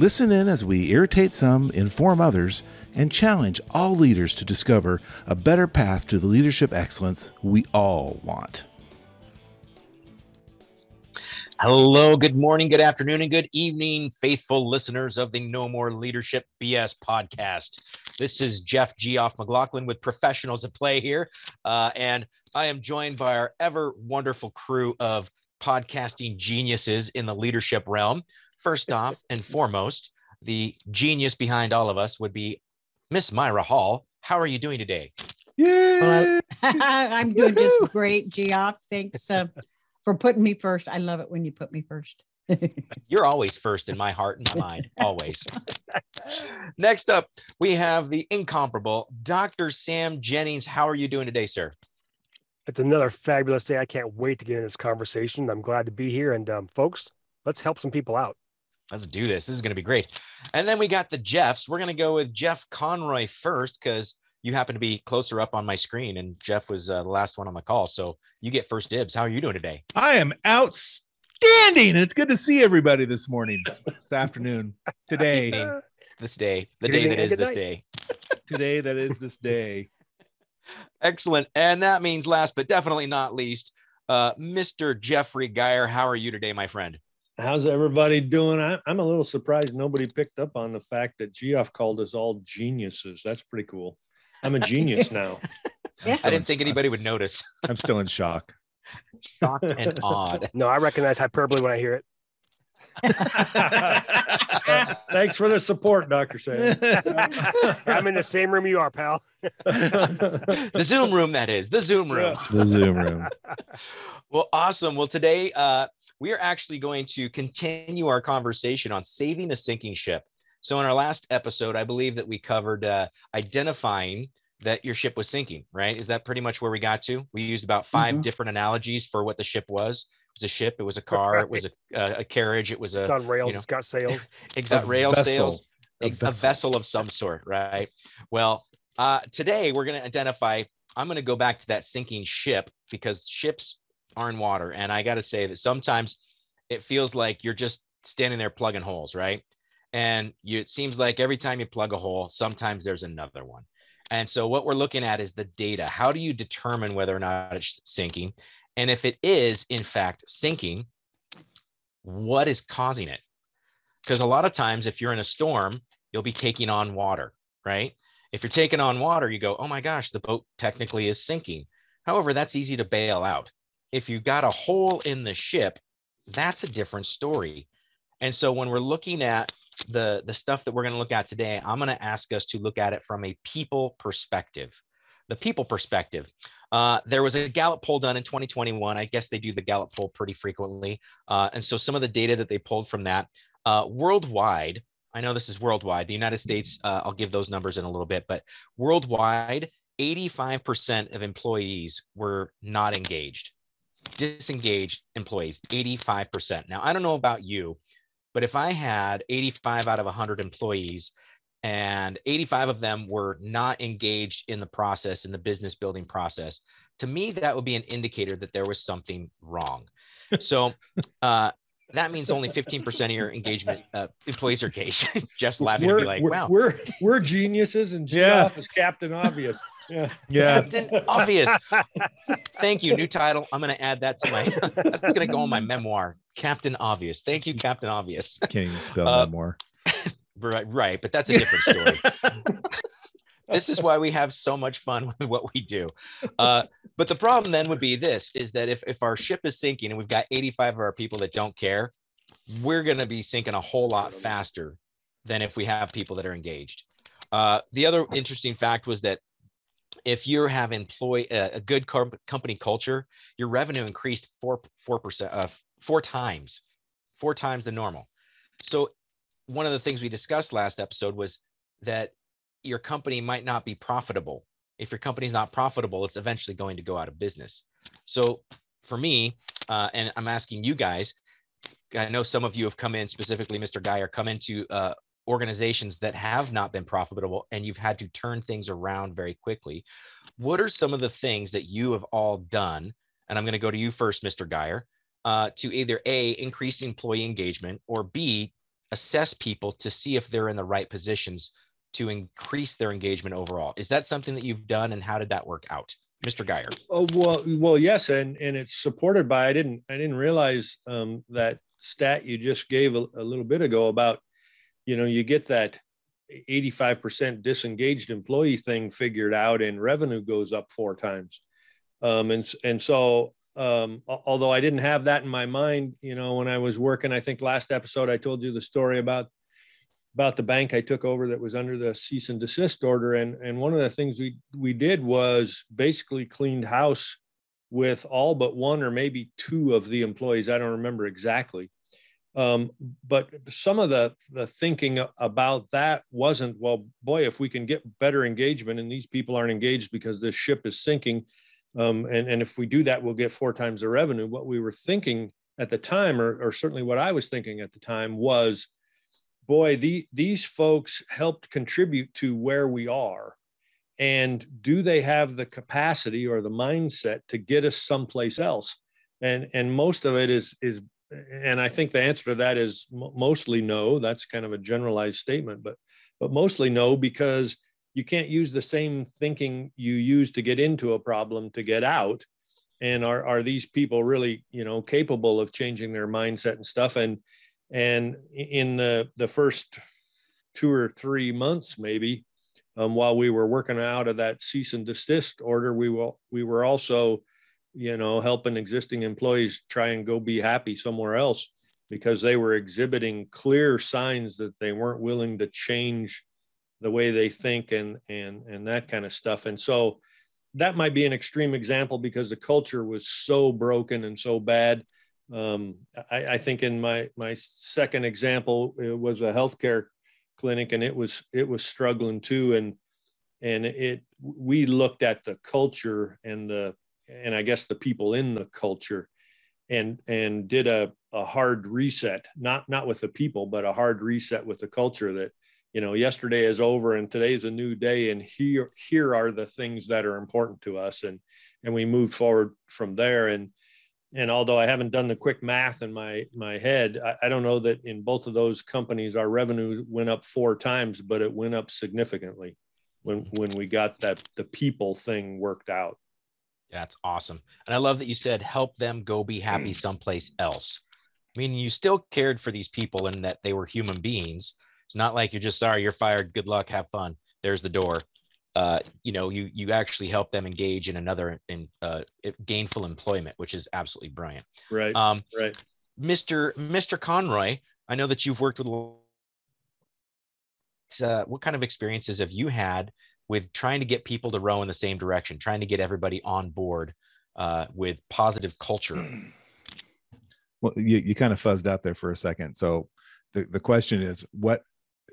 Listen in as we irritate some, inform others, and challenge all leaders to discover a better path to the leadership excellence we all want. Hello, good morning, good afternoon, and good evening, faithful listeners of the No More Leadership BS podcast. This is Jeff Geoff McLaughlin with Professionals at Play here. Uh, and I am joined by our ever wonderful crew of podcasting geniuses in the leadership realm. First off and foremost, the genius behind all of us would be Miss Myra Hall. How are you doing today? Yay! Well, I'm doing just great, Geoff. Thanks uh, for putting me first. I love it when you put me first. You're always first in my heart and my mind, always. Next up, we have the incomparable Dr. Sam Jennings. How are you doing today, sir? It's another fabulous day. I can't wait to get in this conversation. I'm glad to be here. And um, folks, let's help some people out. Let's do this. This is going to be great. And then we got the Jeffs. We're going to go with Jeff Conroy first because you happen to be closer up on my screen, and Jeff was uh, the last one on the call. So you get first dibs. How are you doing today? I am outstanding. And it's good to see everybody this morning, this afternoon, today, Evening, This day, the day that is this day. today that is this day. Excellent. And that means last but definitely not least, uh, Mr. Jeffrey Geyer. How are you today, my friend? How's everybody doing? I, I'm a little surprised nobody picked up on the fact that Geoff called us all geniuses. That's pretty cool. I'm a genius now. Yeah. I didn't think anybody would notice. I'm still in shock. Shocked and awed. No, I recognize hyperbole when I hear it. Thanks for the support, Dr. Sam. I'm in the same room you are, pal. the Zoom room, that is the Zoom room. The Zoom room. Well, awesome. Well, today uh, we are actually going to continue our conversation on saving a sinking ship. So, in our last episode, I believe that we covered uh, identifying that your ship was sinking, right? Is that pretty much where we got to? We used about 5 Mhm. different analogies for what the ship was. It was a ship, it was a car, it was a, uh, a carriage, it was It's a on rails. know. It's got sails. exact rail vessel. sails, A ex- a vessel. vessel of some sort, right? Well, uh, today we're going to identify. I'm going to go back to that sinking ship because ships are in water, and I got to say that sometimes it feels like you're just standing there plugging holes, right? And you, it seems like every time you plug a hole, sometimes there's another one. And so what we're looking at is the data. How do you determine whether or not it's sinking? And if it is in fact sinking, what is causing it? Because a lot of times, if you're in a storm, you'll be taking on water, right? If you're taking on water, you go, oh my gosh, the boat technically is sinking. However, that's easy to bail out. If you got a hole in the ship, that's a different story. And so when we're looking at the the stuff that we're going to look at today, I'm going to ask us to look at it from a people perspective. The people perspective. Uh, there was a Gallup poll done in 2021. I guess they do the Gallup poll pretty frequently. Uh, and so some of the data that they pulled from that uh, worldwide, I know this is worldwide. The United States, uh, I'll give those numbers in a little bit, but worldwide, 85% of employees were not engaged, disengaged employees, 85%. Now, I don't know about you, but if I had 85 out of 100 employees and 85 of them were not engaged in the process, in the business building process, to me, that would be an indicator that there was something wrong. So, uh, that means only 15% of your engagement uh, employees are engaged. Just laughing and We're, be like, we're, wow, we're, we're geniuses and Yeah. Is Captain Obvious. Yeah. Yeah. Captain Obvious. Thank you. New title. I'm going to add that to my, that's going to go on my memoir. Captain Obvious. Thank you, Captain Obvious. Can't even spell Uh, anymore. Right, right. But that's a different story. this is why we have so much fun with what we do. Uh, but the problem then would be this is that if, if our ship is sinking and we've got 85 of our people that don't care, we're going to be sinking a whole lot faster than if we have people that are engaged. Uh, the other interesting fact was that if you have employ a, a good com- company culture, your revenue increased four four percent, uh, four times, four times the normal. So one of the things we discussed last episode was that your company might not be profitable. If your company's not profitable, it's eventually going to go out of business. So for me, uh, and I'm asking you guys, I know some of you have come in, specifically Mr. Geyer, come into uh, organizations that have not been profitable and you've had to turn things around very quickly. What are some of the things that you have all done? And I'm going to go to you first, Mr. Geyer, uh, to either A, increase employee engagement, or B, assess people to see if they're in the right positions to increase their engagement overall. Is that something that you've done and how did that work out? Mr. Geyer. Oh well, well, yes, and and it's supported by. I didn't I didn't realize um, that stat you just gave a, a little bit ago about, you know, you get that 85% disengaged employee thing figured out, and revenue goes up four times. Um, and and so um, although I didn't have that in my mind, you know, when I was working, I think last episode I told you the story about about the bank I took over that was under the cease and desist order, and and one of the things we we did was basically cleaned house with all but one or maybe two of the employees. I don't remember exactly. Um, but some of the the thinking about that wasn't well boy if we can get better engagement and these people aren't engaged because this ship is sinking um, and, and if we do that, we'll get four times the revenue. What we were thinking at the time, or, or certainly what I was thinking at the time, was boy, the, these folks helped contribute to where we are. And do they have the capacity or the mindset to get us someplace else? And, and most of it is, is, and I think the answer to that is mostly no. That's kind of a generalized statement, but, but mostly no, because you can't use the same thinking you use to get into a problem to get out. And are, are these people really you know capable of changing their mindset and stuff? And and in the the first two or three months maybe um, while we were working out of that cease and desist order we will we were also you know helping existing employees try and go be happy somewhere else because they were exhibiting clear signs that they weren't willing to change the way they think and and and that kind of stuff. And so that might be an extreme example because the culture was so broken and so bad. Um, I, I, think in my my second example it was a healthcare clinic and it was it was struggling too. And and it we looked at the culture and the and i guess the people in the culture and and did a, a hard reset not not with the people but a hard reset with the culture that you know yesterday is over and today is a new day and here here are the things that are important to us and and we move forward from there. And and although i haven't done the quick math in my my head I, I don't know that in both of those companies our revenue went up four times but it went up significantly when mm-hmm. when we got that the people thing worked out. That's awesome. And i love that you said help them go be happy someplace else. I mean you still cared for these people and that they were human beings it's not like you're just sorry you're fired. Good luck. Have fun. There's the door. Uh, you know, you you actually help them engage in another in uh, gainful employment, which is absolutely brilliant. Right. Um, right. Mr. Mr. Conroy, I know that you've worked with. Uh, what kind of experiences have you had with trying to get people to row in the same direction, trying to get everybody on board uh, with positive culture? Well, you, you kind of fuzzed out there for a second. So the, the question is what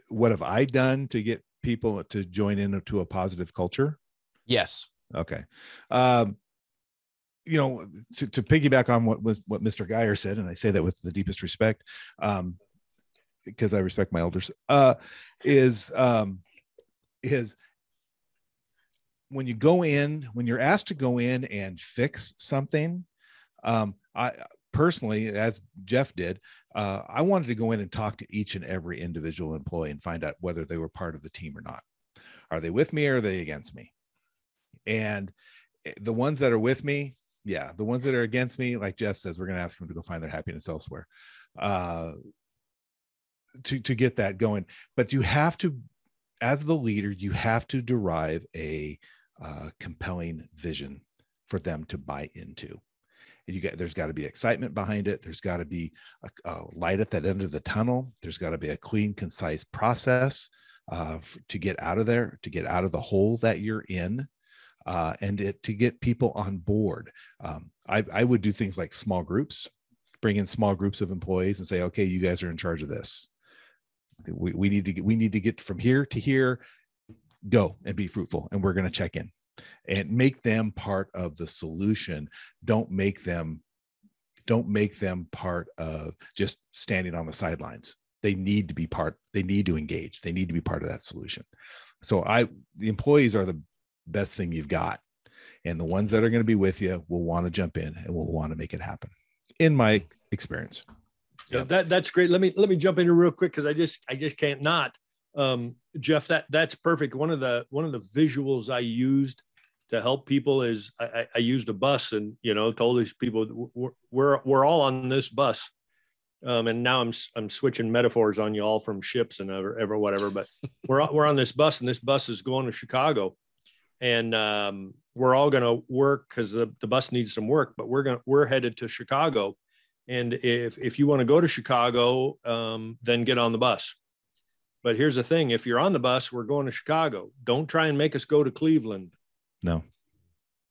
what have I done to get people to join into a positive culture? Yes. Okay. Um, you know, to, to piggyback on what was what Mr. Geyer said, and I say that with the deepest respect, um, because I respect my elders, uh, is um, is when you go in, when you're asked to go in and fix something, um, I personally, as Jeff did, uh, I wanted to go in and talk to each and every individual employee and find out whether they were part of the team or not. Are they with me or are they against me? And eh, the ones that are with me, yeah, the ones that are against me, like Jeff says, we're going to ask them to go find their happiness elsewhere uh, to to get that going. But you have to, as the leader, you have to derive a uh, compelling vision for them to buy into you get there's got to be excitement behind it there's got to be a, a, light at that end of the tunnel there's got to be a clean concise process uh, to get out of there to get out of the hole that you're in uh, and it, to get people on board. Um, I, I would do things like small groups bring in small groups of employees and say okay you guys are in charge of this. We, we need to get we need to get from here to here. Go and be fruitful and we're going to check in and make them part of the solution don't make them don't make them part of just standing on the sidelines they need to be part they need to engage they need to be part of that solution so i the employees are the best thing you've got and the ones that are going to be with you will want to jump in and will want to make it happen in my experience yeah, that that's great. Let me let me jump in real quick because I just I just can't not. Um, Jeff, that that's perfect. One of the one of the visuals I used to help people is I, I used a bus and you know told these people we're we're, we're all on this bus. Um, and now I'm I'm switching metaphors on you all from ships and ever, ever whatever, but we're we're on this bus and this bus is going to Chicago, and um, we're all going to work because the, the bus needs some work, but we're going we're headed to Chicago and if if you want to go to Chicago, um, then get on the bus. But here's the thing: if you're on the bus, we're going to Chicago. Don't try and make us go to Cleveland. No.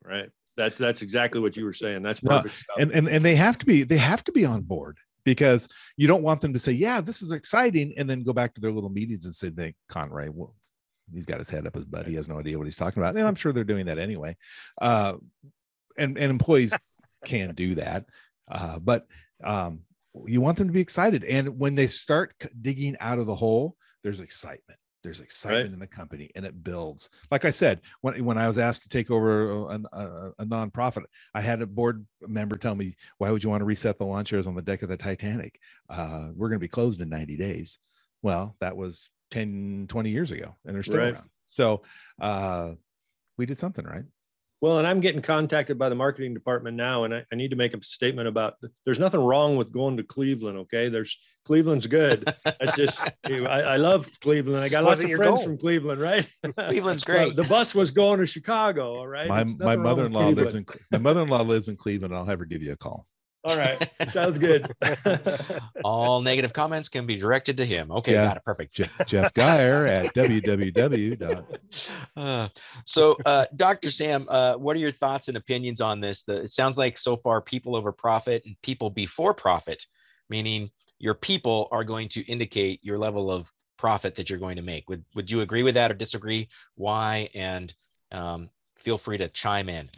Right. That's that's exactly what you were saying. That's perfect no. stuff. And, and and they have to be they have to be on board because you don't want them to say, "Yeah, this is exciting," and then go back to their little meetings and say, "They Conroy, well, he's got his head up his butt. He has no idea what he's talking about." And I'm sure they're doing that anyway. Uh, and and employees can do that, uh, but um, you want them to be excited. And when they start digging out of the hole, there's excitement. There's excitement right. in the company, and it builds. Like I said, when when I was asked to take over a, a, a nonprofit, I had a board member tell me, "Why would you want to reset the lawn chairs on the deck of the Titanic? Uh, we're going to be closed in 90 days." Well, that was 10, 20 years ago, and they're still right. around. So uh, we did something right. Well, and I'm getting contacted by the marketing department now, and I, I, need to make a statement about there's nothing wrong with going to Cleveland. Okay, there's Cleveland's good. That's just I, I, love Cleveland. I got lots of friends goal. from Cleveland, right? Cleveland's great. the bus was going to Chicago. All right. My my mother-in-law lives in my mother-in-law lives in Cleveland. I'll have her give you a call. All right. Sounds good. All negative comments can be directed to him. Okay, yeah. got it. Perfect. Jeff, Jeff Geyer at www. Uh, so, uh, Dr. Sam, uh, what are your thoughts and opinions on this? The, it sounds like so far people over profit and people before profit, meaning your people are going to indicate your level of profit that you're going to make. Would, would you agree with that or disagree? Why? And um, feel free to chime in.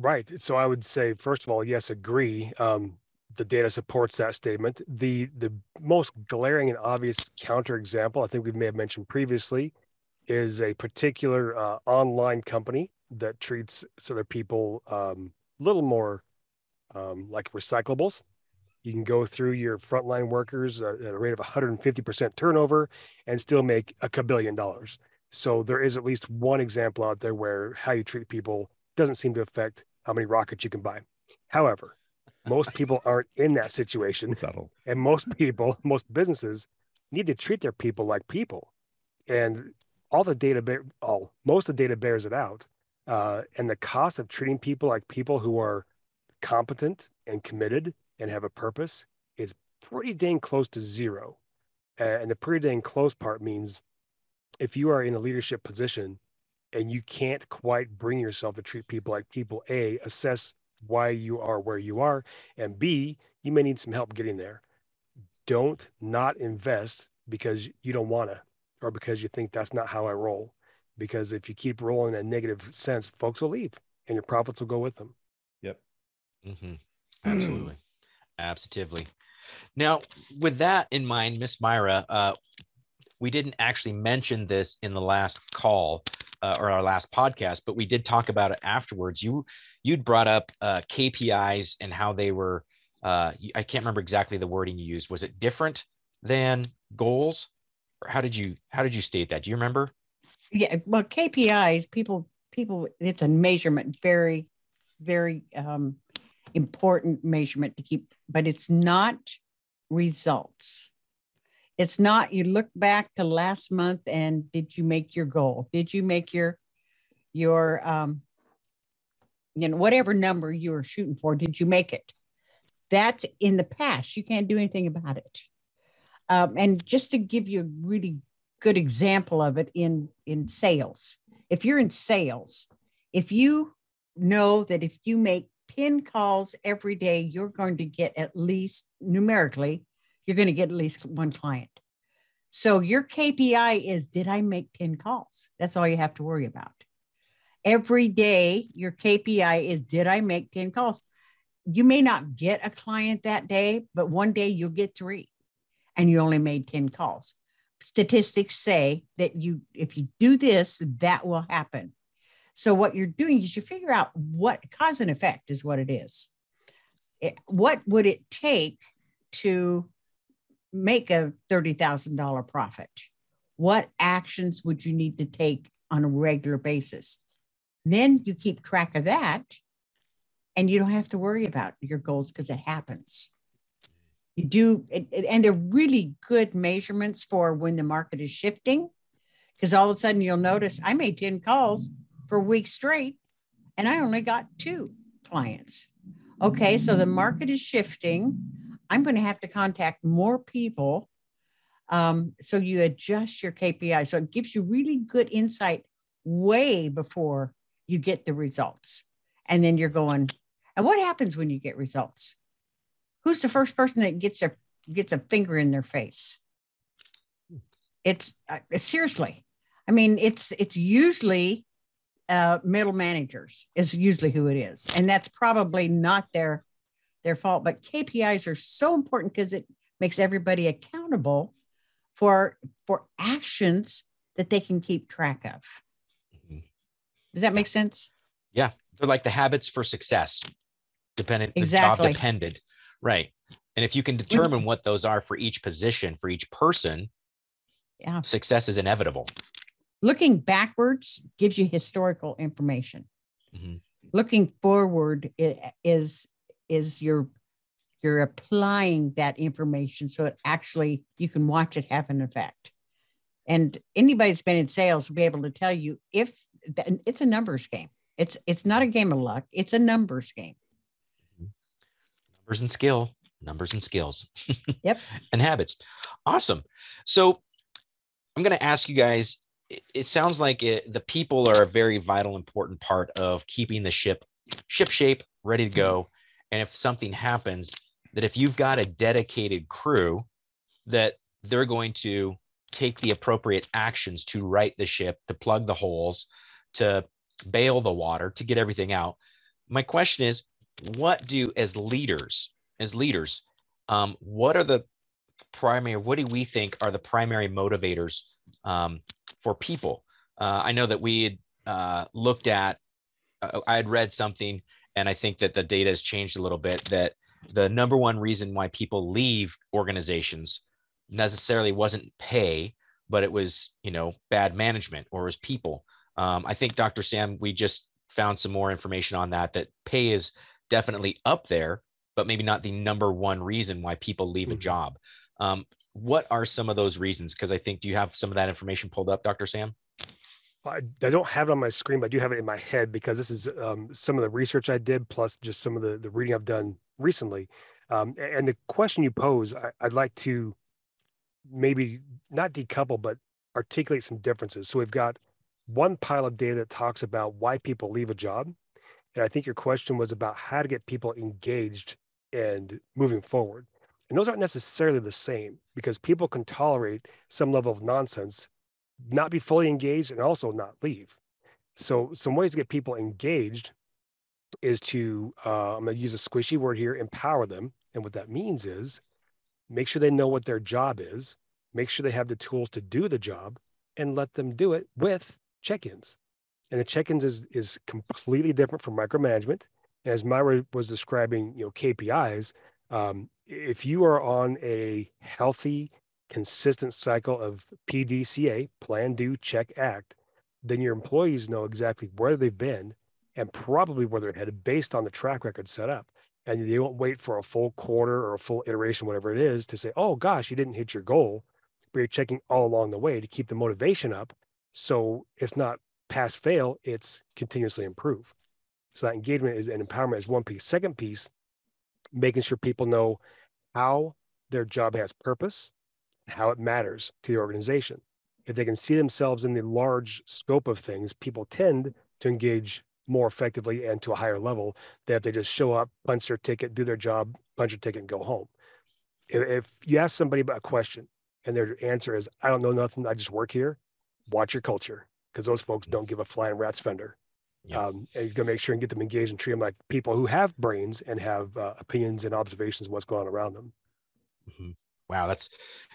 Right. So I would say, first of all, yes, agree. Um, the data supports that statement. The the most glaring and obvious counterexample, I think we may have mentioned previously, is a particular uh, online company that treats other people a um, little more um, like recyclables. You can go through your frontline workers at a rate of 150% turnover and still make a kabillion dollars. So there is at least one example out there where how you treat people doesn't seem to affect how many rockets you can buy. However, most people aren't in that situation. Subtle. And most people, most businesses need to treat their people like people. And all the data, all most of the data bears it out. Uh, and the cost of treating people like people who are competent and committed and have a purpose is pretty dang close to zero. and the pretty dang close part means if you are in a leadership position and you can't quite bring yourself to treat people like people a assess why you are where you are and b you may need some help getting there. Don't not invest because you don't want to or because you think that's not how i roll because if you keep rolling in a negative sense folks will leave and your profits will go with them. Yep. Mm-hmm. absolutely. Absolutely. Now with that in mind miss myra uh, we didn't actually mention this in the last call uh, or our last podcast, but we did talk about it afterwards. You you'd brought up uh, KPIs and how they were. Uh, I can't remember exactly the wording you used. Was it different than goals, or how did you how did you state that? Do you remember? Yeah, well, KPIs people people it's a measurement, very very um, important measurement to keep, but it's not results it's not you look back to last month and did you make your goal? Did you make your your um you know whatever number you were shooting for did you make it? That's in the past. You can't do anything about it. Um, and just to give you a really good example of it in in sales. If you're in sales if you know that if you make 10 calls every day you're going to get at least numerically you're going to get at least one client. So your KPI is did I make 10 calls? That's all you have to worry about. Every day, your KPI is did I make 10 calls? You may not get a client that day, but one day you'll get three and you only made 10 calls. Statistics say that you if you do this, that will happen. So what you're doing is you figure out what cause and effect is what it is. It, what would it take to make a $30,000 profit? What actions would you need to take on a regular basis? Then you keep track of that and you don't have to worry about your goals because it happens. You do, and they're really good measurements for when the market is shifting. Because all of a sudden you'll notice I made 10 calls for weeks straight and I only got two clients. Okay, so the market is shifting. I'm going to have to contact more people. Um, so you adjust your KPI. So it gives you really good insight way before you get the results. And then you're going, and what happens when you get results? Who's the first person that gets a gets a finger in their face? It's uh, seriously. I mean, it's it's usually uh, middle managers is usually who it is, and that's probably not their their fault. But KPIs are so important because it makes everybody accountable for for actions that they can keep track of. Mm-hmm. Does that make sense? Yeah, they're like the habits for success, dependent exactly job dependent, right? And if you can determine what those are for each position, for each person, yeah, success is inevitable looking backwards gives you historical information mm-hmm. looking forward is is you're you're applying that information so it actually you can watch it have an effect. And anybody that's been in sales will be able to tell you if it's a numbers game. It's it's not a game of luck. It's a numbers game. Numbers and skill numbers and skills. Yep. And habits. Awesome. So i'm going to ask you guys it, sounds like it, the people are a very vital, important part of keeping the ship ship shape, ready to go. And if something happens, that if you've got a dedicated crew, that they're going to take the appropriate actions to right the ship, to plug the holes, to bail the water, to get everything out. My question is, what do as leaders, as leaders, um, what are the primary? What do we think are the primary motivators um, for people. Uh, I know that we had uh, looked at, uh, I had read something, and I think that the data has changed a little bit that the number one reason why people leave organizations necessarily wasn't pay, but it was, you know, bad management or it was people. Um, I think, Dr. Sam, we just found some more information on that, that pay is definitely up there, but maybe not the number one reason why people leave mm-hmm. a job. Um, what are some of those reasons? Because I think, do you have some of that information pulled up, Dr. Sam? I, don't have it on my screen, but I do have it in my head because this is um, some of the research I did, plus just some of the, the reading I've done recently. Um, and the question you pose, I, I'd like to maybe not decouple, but articulate some differences. So we've got one pile of data that talks about why people leave a job. And I think your question was about how to get people engaged and moving forward. And those aren't necessarily the same because people can tolerate some level of nonsense, not be fully engaged, and also not leave. So, some ways to get people engaged is to, uh, I'm going to use a squishy word here, empower them. And what that means is make sure they know what their job is, make sure they have the tools to do the job, and let them do it with check ins. And the check ins is, is completely different from micromanagement. As Myra was describing, you know, KPIs, um, if you are on a healthy, consistent cycle of PDCA, plan, do, check, act, then your employees know exactly where they've been and probably where they're headed based on the track record set up. And they won't wait for a full quarter or a full iteration, whatever it is, to say, oh gosh, you didn't hit your goal. But you're checking all along the way to keep the motivation up. So it's not pass fail, it's continuously improve. So that engagement is and empowerment is one piece. Second piece making sure people know how their job has purpose, how it matters to the organization. If they can see themselves in the large scope of things, people tend to engage more effectively and to a higher level than if they just show up, punch their ticket, do their job, punch their ticket, and go home. If you ask somebody about a question, and their answer is, I don't know nothing. I just work here. Watch your culture because those folks Mm-hmm. don't give a flying rat's fender. Yeah. Um, and you're gonna make sure and get them engaged and treat them like people who have brains and have uh, opinions and observations of what's going on around them. Mhm. Wow, that's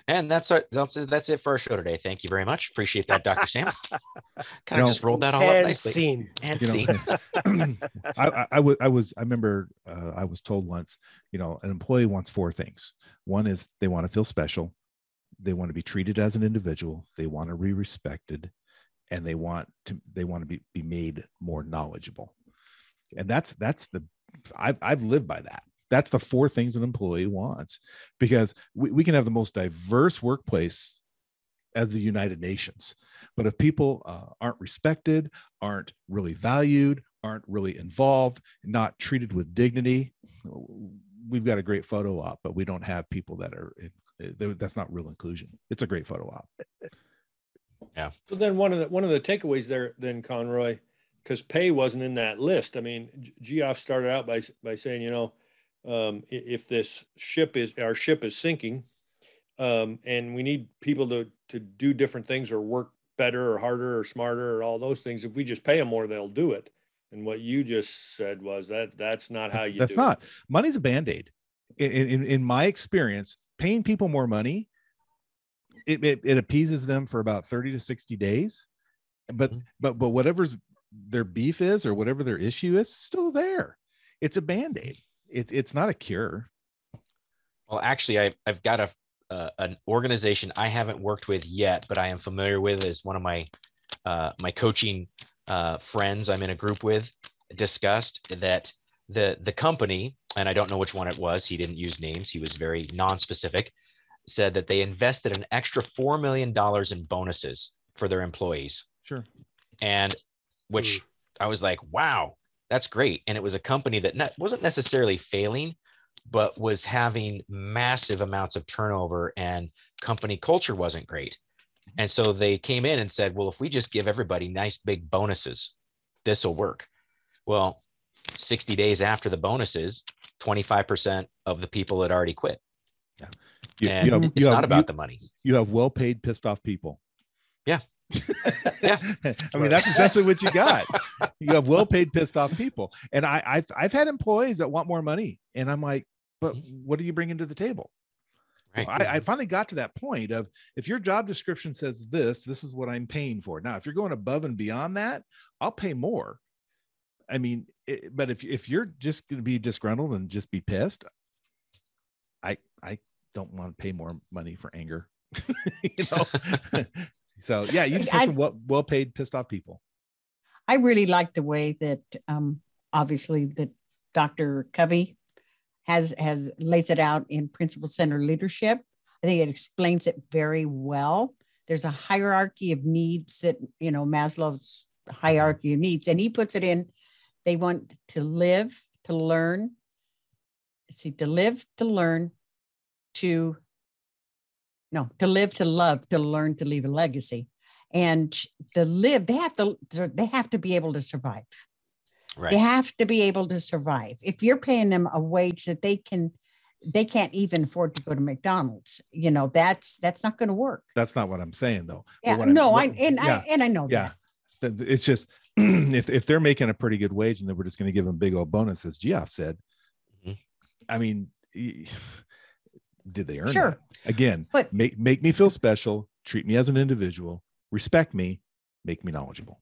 and that's our, that's that's it for our show today. Thank you very much. Appreciate that, Dr. Sam. Kind of just rolled that all up nicely. scene. And You know, scene. I, I, I was, I was, I remember, uh, I was told once, you know, an employee wants four things. One is they want to feel special, they want to be treated as an individual, they want to be respected, and they want to, they want to be, be made more knowledgeable. And that's, that's the, I've, I've lived by that. That's the four things an employee wants because we, we can have the most diverse workplace as the United Nations. But if people uh, aren't respected, aren't really valued, aren't really involved, not treated with dignity, we've got a great photo op, but we don't have people that are. That's not real inclusion. It's a great photo op. Yeah. So then one of the one of the takeaways there then Conroy, because pay wasn't in that list. I mean, Geoff started out by by saying, you know, um, if this ship is our ship is sinking, um, and we need people to to do different things or work better or harder or smarter or all those things. If we just pay them more, they'll do it. And what you just said was that that's not how you. That's not It. money's a band aid. In, in in my experience, paying people more money, it, it it appeases them for about thirty to sixty days, but Mhm. but but whatever's their beef is or whatever their issue is, still there. It's a band aid. It's it's not a cure. Well, actually, I, I've got a uh, an organization I haven't worked with yet, but I am familiar with as one of my uh, my coaching uh, friends I'm in a group with discussed that the the company and I don't know which one it was. He didn't use names. He was very non-specific. Said that they invested an extra four million dollars in bonuses for their employees, Sure. and which I was like, wow, that's great. And it was a company that wasn't necessarily failing, but was having massive amounts of turnover and company culture wasn't great. And so they came in and said, well, if we just give everybody nice big bonuses, this will work. Well, 60 days after the bonuses, 25% of the people had already quit. You, And you have, it's you have, not about you, the money. you have well paid, pissed off people. Yeah. Yeah. I mean, that's essentially what you got. You have well paid, pissed off people. And I, I've, I've had employees that want more money. And I'm like, but mm-hmm. what are you bringing to the table? Right. I, I finally got to that point of if your job description says this, this is what I'm paying for. Now, if you're going above and beyond that, I'll pay more. I mean, it, but if if you're just going to be disgruntled and just be pissed, I I don't want to pay more money for anger. you know. so yeah, you just have I- some well, well paid, pissed off people. I really like the way that um, obviously that Dr. Covey has has lays it out in principle center leadership. I think it explains it very well. There's a hierarchy of needs that you know Maslow's hierarchy of needs, and he puts it in. They want to live, to learn. See, to live, to learn, to no, to live, to love, to learn, to leave a legacy and to live they have to they have to be able to survive Right. they have to be able to survive if you're paying them a wage that they can they can't even afford to go to mcdonald's you know that's that's not going to work That's not what I'm saying though. Yeah what I'm- no what- i and yeah. i and i know yeah that Th- it's just if, if they're making a pretty good wage and then we're just going to give them big old bonus as geoff said Mhm. i mean did they earn Sure. that? Again But- make make me feel special treat me as an individual respect me make me knowledgeable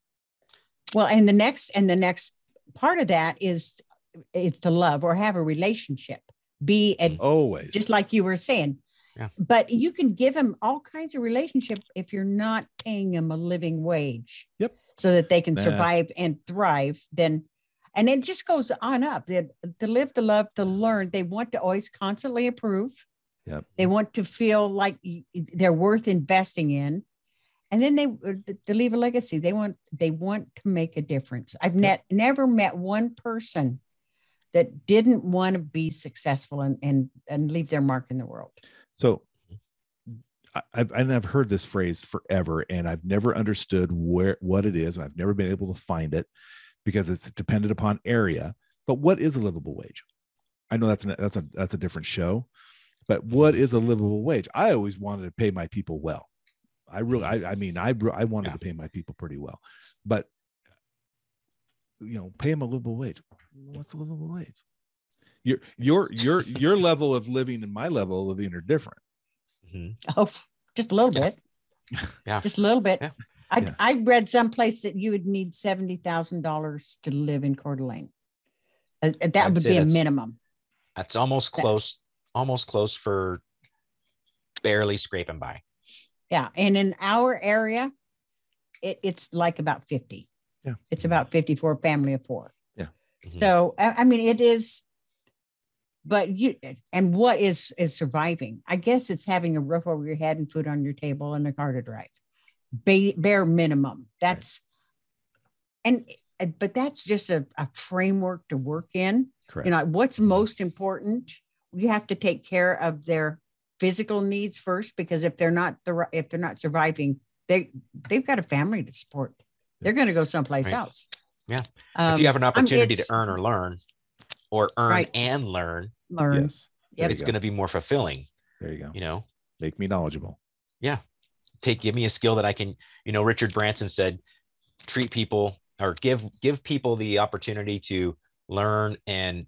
well and the next and the next part of that is it's to love or have a relationship be a mm. always just like you were saying. Yeah. But you can give them all kinds of relationship if you're not paying them a living wage. Yep. So that they can Nah. survive and thrive. Then, and it just goes on up. They, to live, to love, to learn. They want to always constantly improve. Yep. They want to feel like they're worth investing in. And then they uh, to leave a legacy. They want they want to make a difference. I've net, never met one person that didn't want to be successful and and and leave their mark in the world. So I've, and I've heard this phrase forever, and I've never understood where what it is, and I've never been able to find it because it's dependent upon area. But what is a livable wage? I know that's an, that's a that's a different show, but what is a livable wage? I always wanted to pay my people well. I really, I, I mean, I, I wanted Yeah. to pay my people pretty well, but you know, pay them a livable wage. What's a livable wage? Your, your, your, your level of living and my level of living are different. Mhm. Oh, just a little bit. Yeah. Just a little bit. Yeah. I, Yeah. I read someplace that you would need seventy thousand dollars to live in Coeur d'Alene. Uh, uh, that I'd would say be a that's- minimum. That's almost That- close, almost close for barely scraping by. Yeah, and in our area, it, it's like about fifty. Yeah. it's about fifty for a family of four. Mhm. So I, I mean, it is. But you and what is is surviving? I guess it's having a roof over your head and food on your table and a car to drive. Ba- bare minimum. That's and uh, but that's just a, a framework to work in. Correct. You know, what's most important? You have to take care of their physical needs first because if they're not the if they're not surviving, they they've got a family to support. They're going to go someplace Right. else. Yeah. Um, if you have an I'm- opportunity to earn or learn, or earn Right. and learn, learn. yes. Yep. It's go. going to be more fulfilling. There you go. You know, Make me knowledgeable. Yeah. Take give me a skill that I can. You know, Richard Branson said, treat people or give give people the opportunity to learn and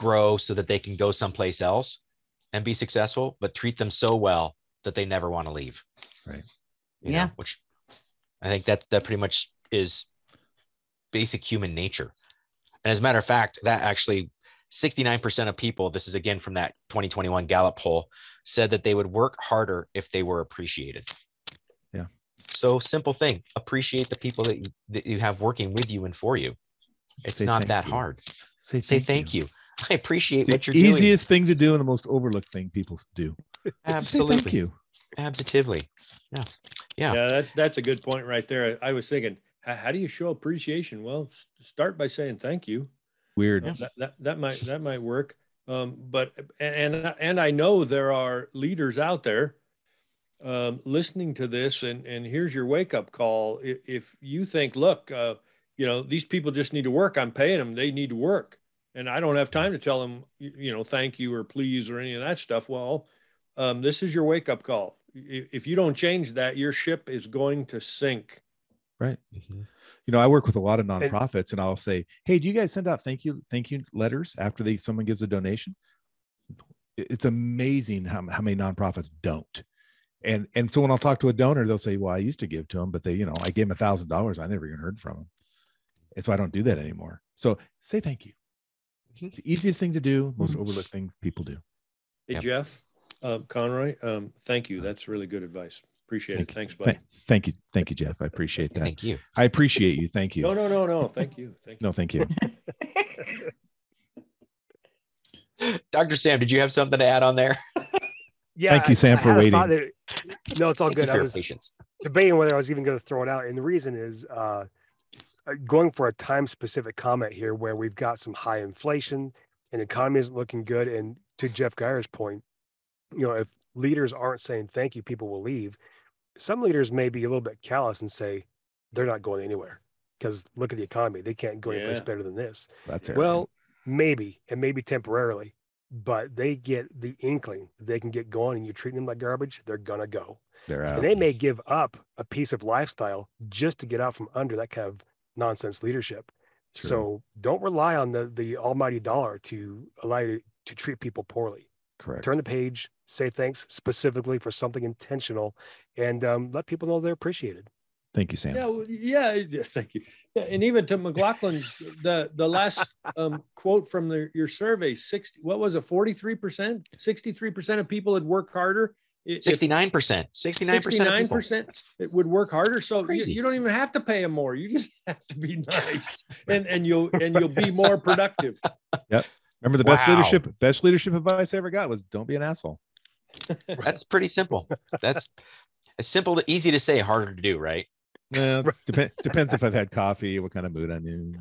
grow so that they can go someplace else and be successful, but treat them so well that they never want to leave. Right. You Yeah. Know, which I think that that pretty much is basic human nature. And as a matter of fact, that actually 69% of people, this is again from that 2021 Gallup poll, said that they would work harder if they were appreciated. Yeah. So simple thing, appreciate the people that you, that you have working with you and for you. It's Say not that you. hard. Say Say thank you. I appreciate It's what you're doing. easiest thing to do and the most overlooked thing people do. Absolutely. thank you. Absolutely. Yeah. Yeah. Yeah, that, that's a good point right there. I, I was thinking, how, how do you show appreciation? Well, s- start by saying thank you. Weird. Yeah. That, that, that might that might work. Um, but and and- and I know there are leaders out there um, listening to this, and and here's your wake up call. If, if you think, look, uh, you know, these people just need to work. I'm paying them; they need to work, and I don't have time to tell them, you, you know, thank you or please or any of that stuff. Well, um, this is your wake up call. If you don't change that, your ship is going to sink. Right. Mhm. You know, I work with a lot of nonprofits and I'll say, Hey, do you guys send out thank you, thank you letters after they someone gives a donation? It's amazing how, how many nonprofits don't. And and so when I'll talk to a donor, they'll say, Well, I used to give to them, but they, you know, I gave them a thousand dollars. I never even heard from them. And so I don't do that anymore. So say thank you. It's the easiest thing to do, most Mhm. overlooked thing people do. Hey, Yep. Jeff, uh, Conroy, um, thank you. That's really good advice. Appreciate Thank it. you. Thanks, Th- buddy. thank you. Thank you, Jeff. I appreciate that. Thank you. I appreciate you. Thank you. No, no, no, no. Thank you. Thank you. No, thank you. Dr. Sam, did you have something to add on there? Yeah. Thank you, Sam, I for had a waiting. that- no, it's all Thank good. I was patience. debating whether I was even going to throw it out. And the reason is uh, Uh, going for a time specific comment here where we've got some high inflation and the economy isn't looking good. And to Jeff Geyer's point, you know, if leaders aren't saying thank you, people will leave. Some leaders may be a little bit callous and say they're not going anywhere because look at the economy. They can't go anyplace Yeah. better than this. That's it. Well, maybe, and maybe temporarily, but they get the inkling they can get going and you're treating them like garbage, they're gonna go. they're out. And they may give up a piece of lifestyle just to get out from under that kind of nonsense leadership. True. So don't rely on the the almighty dollar to allow you to treat people poorly. Correct. Turn the page, say thanks specifically for something intentional, and um, let people know they're appreciated. Thank you, Sam. Yeah, well, yeah, yeah, thank you. Yeah, and even to McLaughlin's the the last um, quote from the, your survey, sixty what was it, forty three percent, sixty three percent of people had worked harder. I- if 69%. 69%. of people. 69% That's- it would work harder. So you, you don't even have to pay them more. You just have to be nice, and and you'll and you'll be more productive. Yep. Remember the best Wow. leadership, best leadership advice I ever got was don't be an asshole. That's pretty simple. That's it's simple, to, easy to say, harder to do, right? Well, it's depend, depends if I've had coffee, what kind of mood I'm in.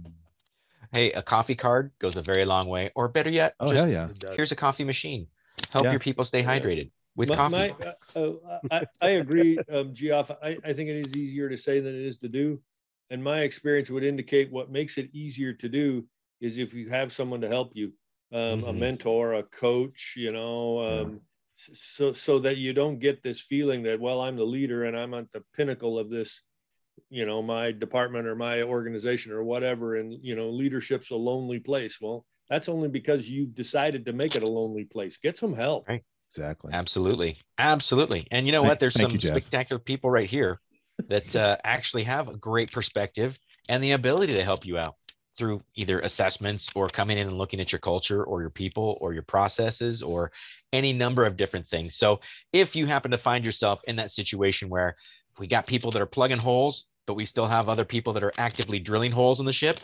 Hey, a coffee card goes a very long way. Or better yet, Oh, just hell yeah. Here's a coffee machine. Help Yeah. your people stay Yeah. hydrated with My- coffee. my, uh, uh, I, I agree, um, Geoff. I, I think it is easier to say than it is to do. And my experience would indicate what makes it easier to do is if you have someone to help you, um, a Mhm. mentor, a coach, you know, Yeah. um, so so that you don't get this feeling that well i'm the leader and i'm at the pinnacle of this you know my department or my organization or whatever and you know leadership's a lonely place well that's only because you've decided to make it a lonely place get some help right exactly absolutely absolutely and you know Thank- what there's some you, spectacular people right here that uh, actually have a great perspective and the ability to help you out through either assessments or coming in and looking at your culture or your people or your processes or any number of different things. So if you happen to find yourself in that situation where we got people that are plugging holes, but we still have other people that are actively drilling holes in the ship,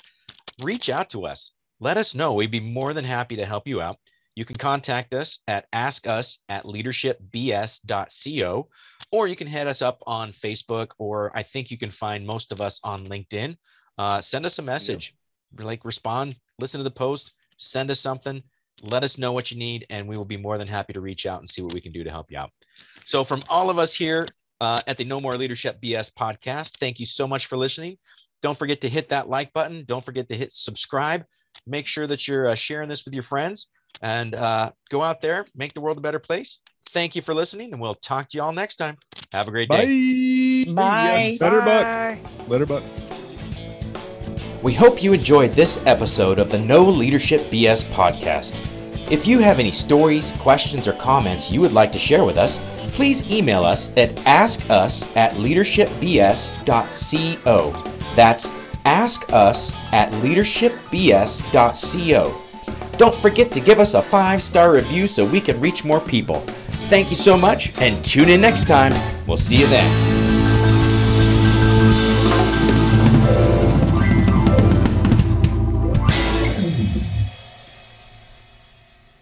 reach out to us. Let us know. We'd be more than happy to help you out. You can contact us at askus at leadershipbs.co, or you can head us up on Facebook, or I think you can find most of us on LinkedIn. Uh, send us a message, like respond, listen to the post, send us something, let us know what you need, and we will be more than happy to reach out and see what we can do to help you out. So, from all of us here uh, at the No More Leadership BS podcast, thank you so much for listening. Don't forget to hit that like button. Don't forget to hit subscribe. Make sure that you're uh, sharing this with your friends and uh, go out there, make the world a better place. Thank you for listening, and we'll talk to you all next time. Have a great day. Bye. Bye. Better buck. Better buck. We hope you enjoyed this episode of the No Leadership BS podcast. If you have any stories, questions, or comments you would like to share with us, please email us at askus at leadershipbs.co. That's ask us at leadershipbs.co. Don't forget to give us a five star review so we can reach more people. Thank you so much and tune in next time. We'll see you then.